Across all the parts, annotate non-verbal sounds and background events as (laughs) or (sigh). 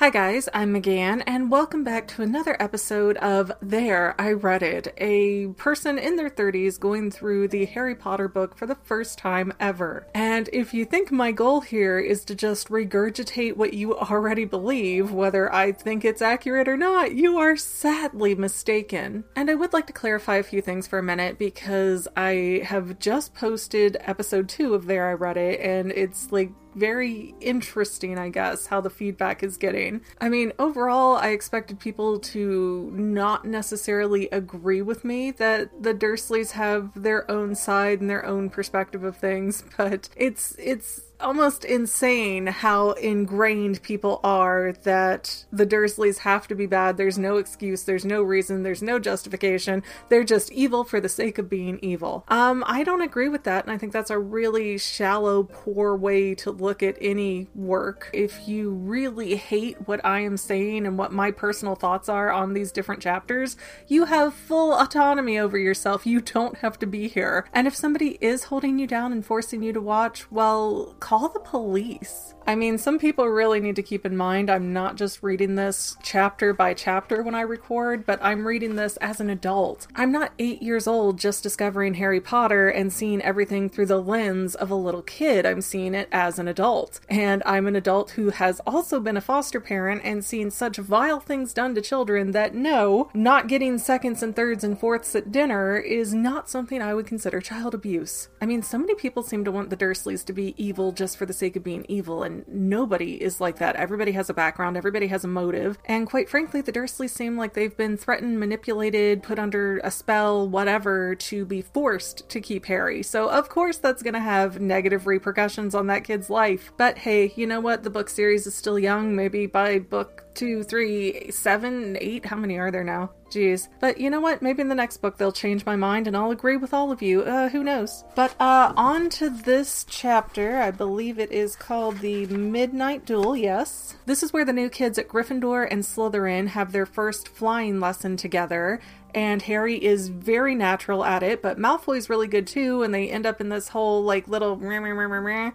Hi, guys, I'm McGann, and welcome back to another episode of There I Read It, a person in their 30s going through the Harry Potter book for the first time ever. And if you think my goal here is to just regurgitate what you already believe, whether I think it's accurate or not, you are sadly mistaken. And I would like to clarify a few things for a minute because I have just posted episode 2 of There I Read It, and it's like very interesting, I guess, how the feedback is getting. I mean, overall, I expected people to not necessarily agree with me that the Dursleys have their own side and their own perspective of things, (laughs) but it's it's almost insane how ingrained people are that the Dursleys have to be bad. There's no excuse, there's no reason, there's no justification. They're just evil for the sake of being evil. Um, I don't agree with that, and I think that's a really shallow, poor way to look at any work. If you really hate what I am saying and what my personal thoughts are on these different chapters, you have full autonomy over yourself. You don't have to be here. And if somebody is holding you down and forcing you to watch, well, call the police. I mean, some people really need to keep in mind I'm not just reading this chapter by chapter when I record, but I'm reading this as an adult. I'm not eight years old just discovering Harry Potter and seeing everything through the lens of a little kid. I'm seeing it as an adult. And I'm an adult who has also been a foster parent and seen such vile things done to children that no, not getting seconds and thirds and fourths at dinner is not something I would consider child abuse. I mean, so many people seem to want the Dursleys to be evil just for the sake of being evil, and nobody is like that. Everybody has a background, everybody has a motive, and quite frankly, the Dursleys seem like they've been threatened, manipulated, put under a spell, whatever, to be forced to keep Harry. So, of course, that's going to have negative repercussions on that kid's life. But hey, you know what? The book series is still young. Maybe by book two, three, seven, eight. How many are there now? Jeez. But you know what? Maybe in the next book they'll change my mind and I'll agree with all of you. Uh, who knows? But uh, on to this chapter. I believe it is called The Midnight Duel, yes. This is where the new kids at Gryffindor and Slytherin have their first flying lesson together and Harry is very natural at it, but Malfoy's really good too, and they end up in this whole like little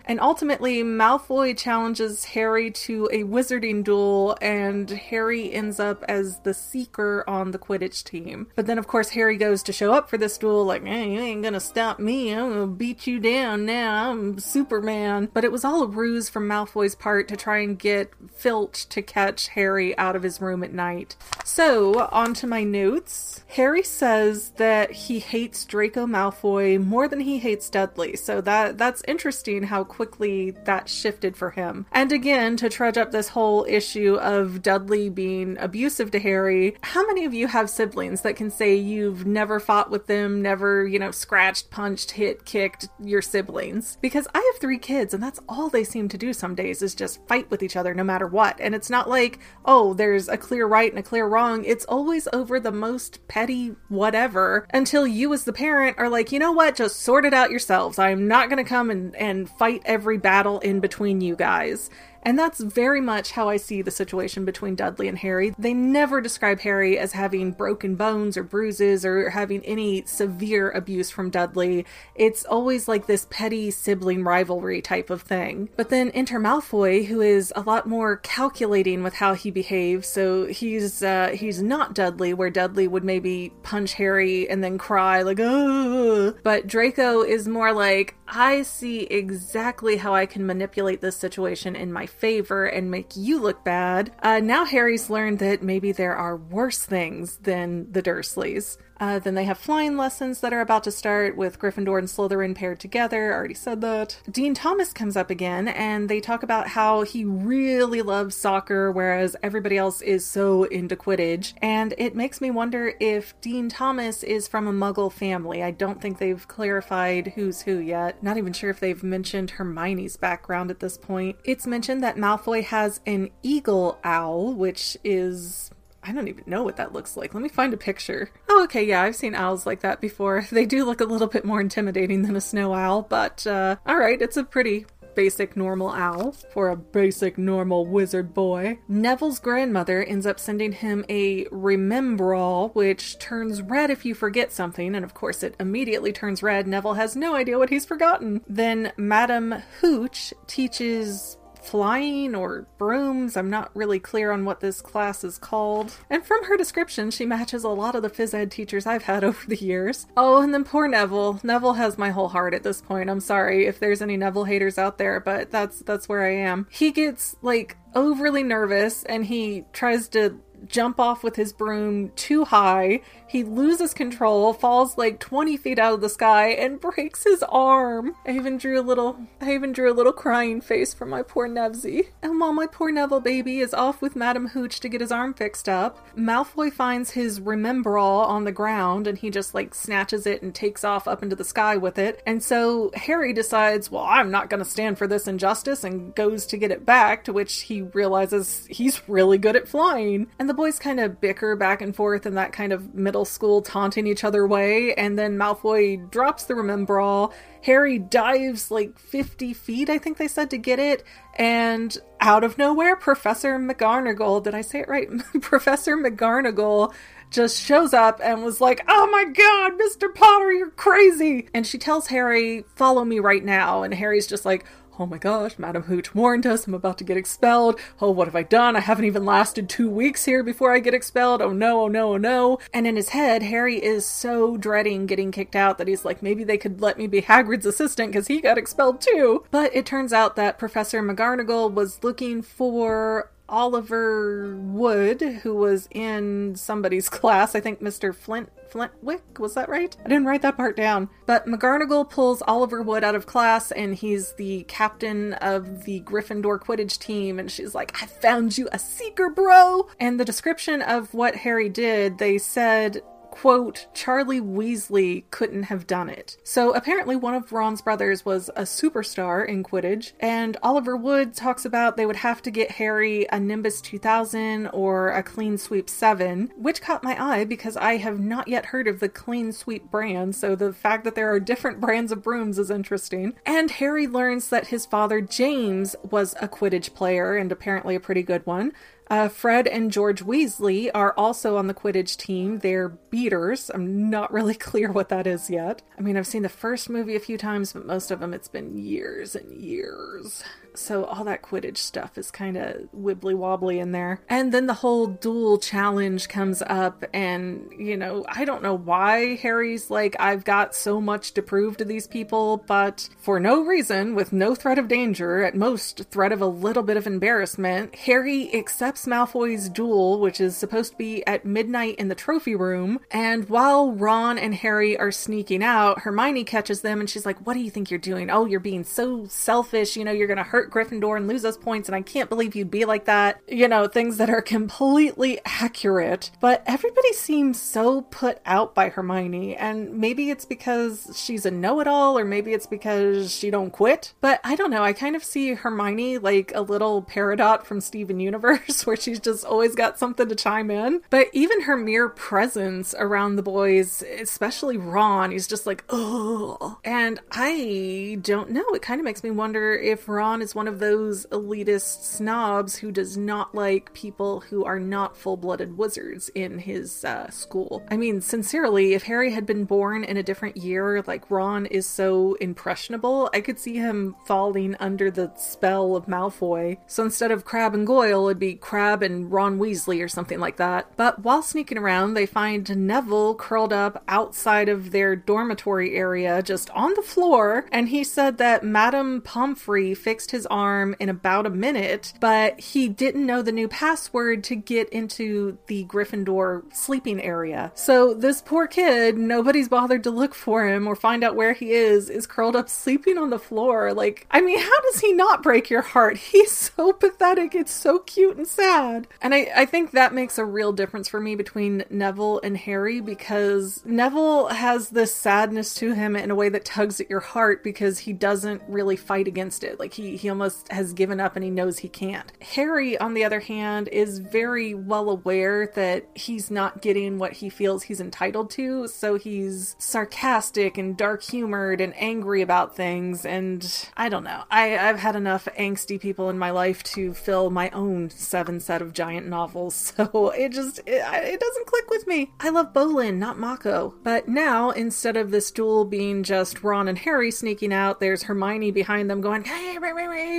and ultimately Malfoy challenges Harry to a wizarding duel, and Harry ends up as the seeker on the Quidditch team. But then of course Harry goes to show up for this duel like, hey, you ain't gonna stop me, I'm gonna beat you down now, I'm Superman. But it was all a ruse from Malfoy's part to try and get Filch to catch Harry out of his room at night. So, on to my notes. Harry says that he hates Draco Malfoy more than he hates Dudley, so that that's interesting how quickly that shifted for him. And again, to trudge up this whole issue of Dudley being abusive to Harry, how many of you have siblings that can say you've never fought with them, never, you know, scratched, punched, hit, kicked your siblings? Because I have three kids and that's all they seem to do some days is just fight with each other no matter what. And it's not like, oh, there's a clear right and a clear wrong. It's always over the most petty whatever until you as the parent are like, you know what, just sort it out yourselves. I'm not going to come and, and fight every battle in between you guys. And that's very much how I see the situation between Dudley and Harry. They never describe Harry as having broken bones or bruises or having any severe abuse from Dudley. It's always like this petty sibling rivalry type of thing. But then enter Malfoy, who is a lot more calculating with how he behaves. So he's uh, he's not Dudley, where Dudley would maybe punch Harry and then cry like, oh. But Draco is more like, I see exactly how I can manipulate this situation in my favor and make you look bad. Uh, now Harry's learned that maybe there are worse things than the Dursleys. Uh, then they have flying lessons that are about to start with Gryffindor and Slytherin paired together. I already said that. Dean Thomas comes up again, and they talk about how he really loves soccer, whereas everybody else is so into Quidditch. And it makes me wonder if Dean Thomas is from a Muggle family. I don't think they've clarified who's who yet. Not even sure if they've mentioned Hermione's background at this point. It's mentioned that Malfoy has an eagle owl, which is I don't even know what that looks like. Let me find a picture. Oh, okay, yeah, I've seen owls like that before. (laughs) They do look a little bit more intimidating than a snow owl, but uh, alright, it's a pretty basic normal owl for a basic normal wizard boy. Neville's grandmother ends up sending him a remembrall, which turns red if you forget something, and of course it immediately turns red. Neville has no idea what he's forgotten. Then Madame Hooch teaches flying or brooms. I'm not really clear on what this class is called. And from her description, she matches a lot of the phys ed teachers I've had (laughs) over the years. Oh, and then poor Neville. Neville has my whole heart at this point. I'm sorry if there's any Neville haters out there, but that's that's where I am. He gets like overly nervous and he tries to jump off with his broom too high. He loses control, falls like 20 feet out of the sky, and breaks his arm. I even drew a little I even drew a little crying face for my poor Nevsy. Oh, and while my poor Neville baby is off with Madam Hooch to get his arm fixed up, Malfoy finds his Remembrall on the ground and he just like snatches it and takes off up into the sky with it. And so Harry decides, well, I'm not gonna stand for this injustice and goes to get it back, to which he realizes he's really good at flying. And the boys kind of bicker back and forth in that kind of middle school taunting each other way, and then Malfoy drops the Remembrall. Harry dives like 50 feet, I think they said, to get it, and out of nowhere, Professor McGonagall, did I say it right? (laughs) Professor McGonagall just shows up and was like, Oh my god, Mr. Potter, you're crazy! And she tells Harry, Follow me right now. And Harry's just like, Oh my gosh, Madam Hooch warned us. I'm about to get expelled. Oh, what have I done? I haven't even lasted two weeks here before I get expelled. Oh no, oh no, oh no. And in his head, Harry is so dreading getting kicked out that he's like, maybe they could let me be Hagrid's assistant because he got expelled too. But it turns out that Professor McGonagall was looking for Oliver Wood, who was in somebody's (laughs) class. I think Mr. Flint Flintwick, was that right? I didn't write that part down. But McGonagall pulls Oliver Wood out of class and he's the captain of the Gryffindor Quidditch team and she's like, "I found you a seeker, bro." And the description of what Harry did, they said quote, Charlie Weasley couldn't have done it. So apparently, one of Ron's brothers was a superstar in Quidditch, and Oliver Wood talks about they would have to get Harry a Nimbus 2000 or a Clean Sweep 7, which caught my eye because I have not yet heard of the Clean Sweep brand, so the fact that there are different brands of brooms is interesting. And Harry learns that his father, James, was a Quidditch player and apparently a pretty good one. Uh, Fred and George Weasley are also on the Quidditch team. They're beaters. I'm not really (laughs) clear what that is yet. I mean, I've seen the first movie a few times, but most of them it's been years and years so all that Quidditch stuff is kind of wibbly wobbly in there. And then the whole duel challenge comes up, and you know, I don't know why Harry's like, I've got so much to prove to these people, but for no reason, with no threat of danger, at most threat of a little bit of embarrassment, Harry accepts Malfoy's duel, which is supposed to be at midnight in the trophy room. And while Ron and Harry are sneaking out, Hermione catches them and she's like, What do you think you're doing? Oh, you're being so selfish, you know, you're gonna hurt Gryffindor and lose us points, and I can't believe you'd be like that. You know, things that are completely accurate. But everybody seems so put out by Hermione, and maybe it's because she's a know-it-all, or maybe it's because she don't quit. But I don't know. I kind of see Hermione like a little Peridot from Steven Universe, (laughs) where she's just always got something to chime in. But even her mere presence around the boys, especially Ron, he's just like, oh. And I don't know. It kind of makes me wonder if Ron is one of those elitist snobs who does not like people who are not full blooded wizards in his uh, school. I mean, sincerely, if Harry had been born in a different year, like Ron is so impressionable, I could see him falling under the spell of Malfoy. So instead of Crabbe and Goyle, it'd be Crabbe and Ron Weasley or something like that. But while sneaking around, they find Neville curled up outside of their dormitory area, just on the floor, and he said that Madame Pomfrey fixed his arm in about a minute, but he didn't know the new password to get into the Gryffindor sleeping area. So this poor kid, nobody's bothered to look for him or find out where he is, is curled up sleeping on the floor. Like, I mean, how does he not break your heart? (laughs) He's so pathetic. It's so cute and sad. And I, I think that makes a real difference for me between Neville and Harry because Neville has this sadness to him in a way that tugs at your heart because he doesn't really fight against it. Like he, he almost has given up and he knows he can't. Harry, on the other hand, is very well aware that he's not getting what he feels he's entitled to, so he's sarcastic and dark humored and angry about things. And I don't know. I, I've had enough angsty people in my life to fill my own seven set of giant novels, (laughs) so it just it, it doesn't click with me. I love Bolin, not Mako. But now instead of this duel being just Ron and Harry sneaking out, there's Hermione behind them going, "Hey,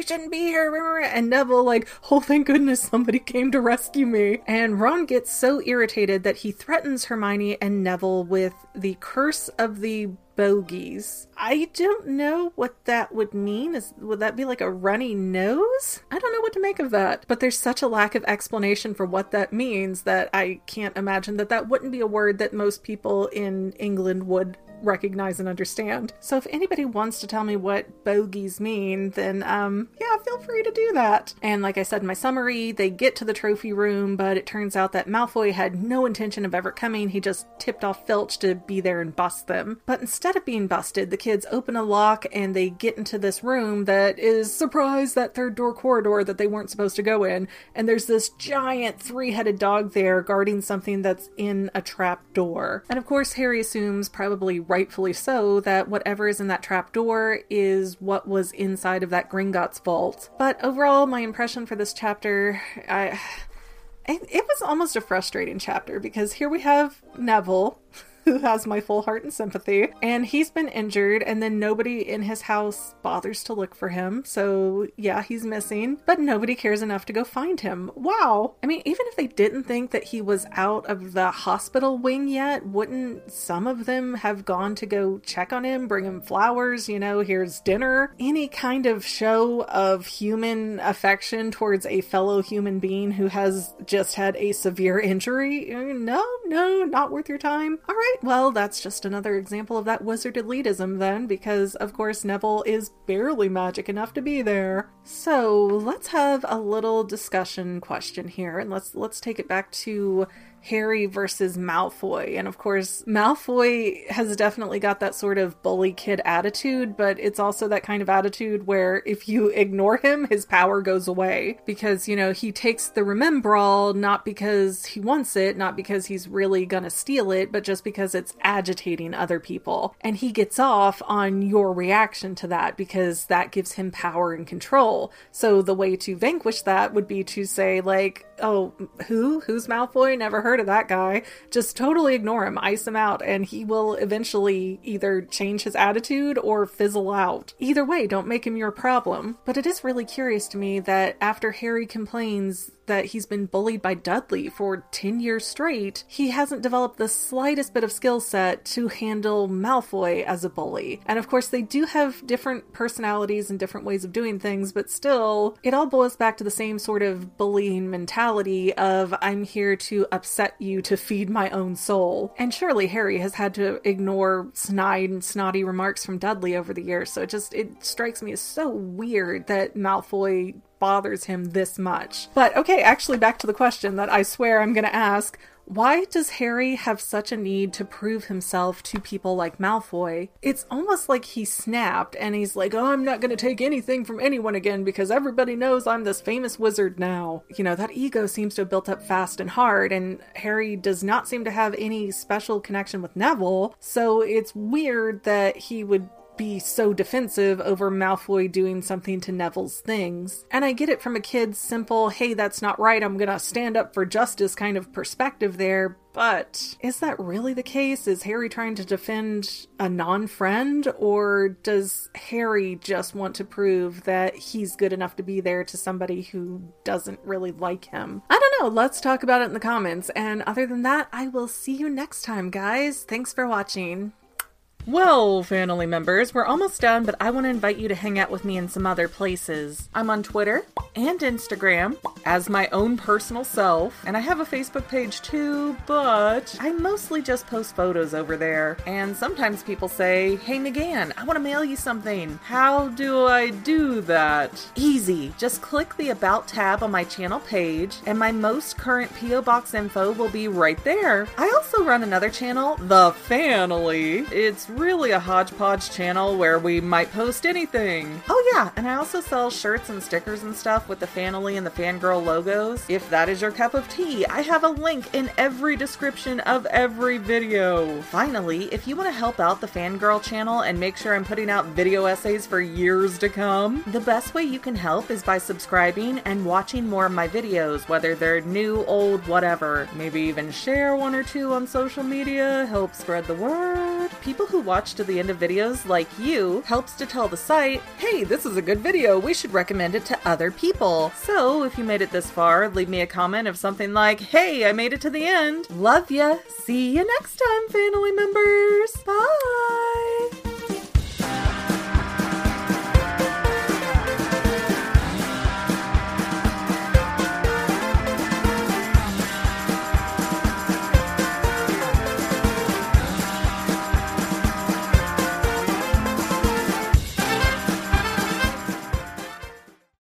shouldn't be here," and Neville like, "Oh, thank goodness somebody came to rescue me." And Ron gets so irritated that he threatens Hermione and Neville with the curse of the bogies. I don't know what that would mean. Is would that be like a runny nose? I don't know what to make of that. But there's such a lack of explanation for what that means that I can't imagine that that wouldn't be a word that most people in England would recognize and understand. So if anybody wants to tell me what bogies mean, then um yeah, feel free to do that. And like I said in my summary, they get to the trophy room, but it turns out that Malfoy had no intention of ever coming. He just tipped off Filch to be there and bust them. But instead of being busted, the kids open a lock and they get into this room that is surprise that third door corridor that they weren't supposed to go in. And there's this giant three-headed dog there guarding something that's in a trap door. And of course, Harry assumes probably rightfully so, that whatever is in that trap door is what was inside of that Gringotts vault. But overall, my impression for this chapter, I. It was almost a frustrating chapter because here we have Neville, (laughs) who has my full heart and sympathy. And he's been injured, and then nobody in his house bothers to look for him. So, yeah, he's missing, but nobody cares enough to go find him. Wow. I mean, even if they didn't think that he was out of the hospital wing yet, wouldn't some of them have gone to go check on him, bring him flowers, you know, here's dinner? Any kind of show of human affection towards a fellow human being who has just had a severe injury? No, no, not worth your time. All right, well, that's just another example of that wizard elitism then, because of course Neville is barely magic enough to be there. So let's have a little discussion question here, and let's let's take it back to Harry versus Malfoy. And of course, Malfoy has definitely got that sort of bully kid attitude, but it's also that kind of attitude where if you ignore him, his power goes away. Because, you know, he takes the Remembrall not because he wants it, not because he's really gonna steal it, but just because it's agitating other people. And he gets off on your reaction to that because that gives him power and control. So the way to vanquish that would be to say, like, oh, who? Who's Malfoy? Never heard of that guy. Just totally ignore him, ice him out, and he will eventually either change his attitude or fizzle out. Either way, don't make him your problem. But it is really curious to me that after Harry complains that he's been bullied by Dudley for 10 years straight, he hasn't developed the slightest bit of skill set to handle Malfoy as a bully. And of course, they do have different personalities and different ways of doing things, but still, it all boils back to the same sort of bullying mentality of I'm here to upset you to feed my own soul. And surely Harry has had to ignore snide and snotty remarks from Dudley over the years, so it just it strikes me as so weird that Malfoy bothers him this much. But okay, actually, back to the question that I swear I'm going to ask. Why does Harry have such a need to prove himself to people like Malfoy? It's almost like he snapped and he's like, Oh, I'm not going to take anything from anyone again because everybody knows I'm this famous wizard now. You know, that ego seems to have built up fast and hard, and Harry does not seem to have any special connection with Neville, so it's weird that he would be so defensive over Malfoy doing something to Neville's things. And I get it from a kid's simple, hey, that's not right, I'm gonna stand up for justice kind of perspective there, but is that really the case? Is Harry trying to defend a non friend, or does Harry just want to prove that he's good enough to be there to somebody who doesn't really like him? I don't know. Let's talk about it in the comments. And other than that, I will see you next time, guys. Thanks for watching. Well, family members, we're almost done, but I want to invite you to hang out with me in some other places. I'm on Twitter and Instagram as my own personal self, and I have a Facebook page too, but I mostly just post photos over there. And sometimes people say, Hey, McGann, I want to mail you something. How do I do that? Easy. Just click the About tab on my channel page, and my most current P.O. Box info will be right there. I also run another channel, The Fanily. It's really a hodgepodge channel where we might post anything. Oh, yeah, and I also sell shirts and stickers and stuff with the Fanily and the Fangirl logos? If that is your cup of tea, I have a link in every description of every video. Finally, if you want to help out the fangirl channel and make sure I'm putting out video essays for years to come, the best way you can help is by subscribing and watching more of my videos, whether they're new, old, whatever. Maybe even share one or two on social media, help spread the word. People who watch to the end of videos, like you, helps to tell the site, hey, this is a good video, we should recommend it to other people. So if you made it this far, leave me a comment of something like, hey, I made it to the end. Love ya. See you next time, family members. Bye.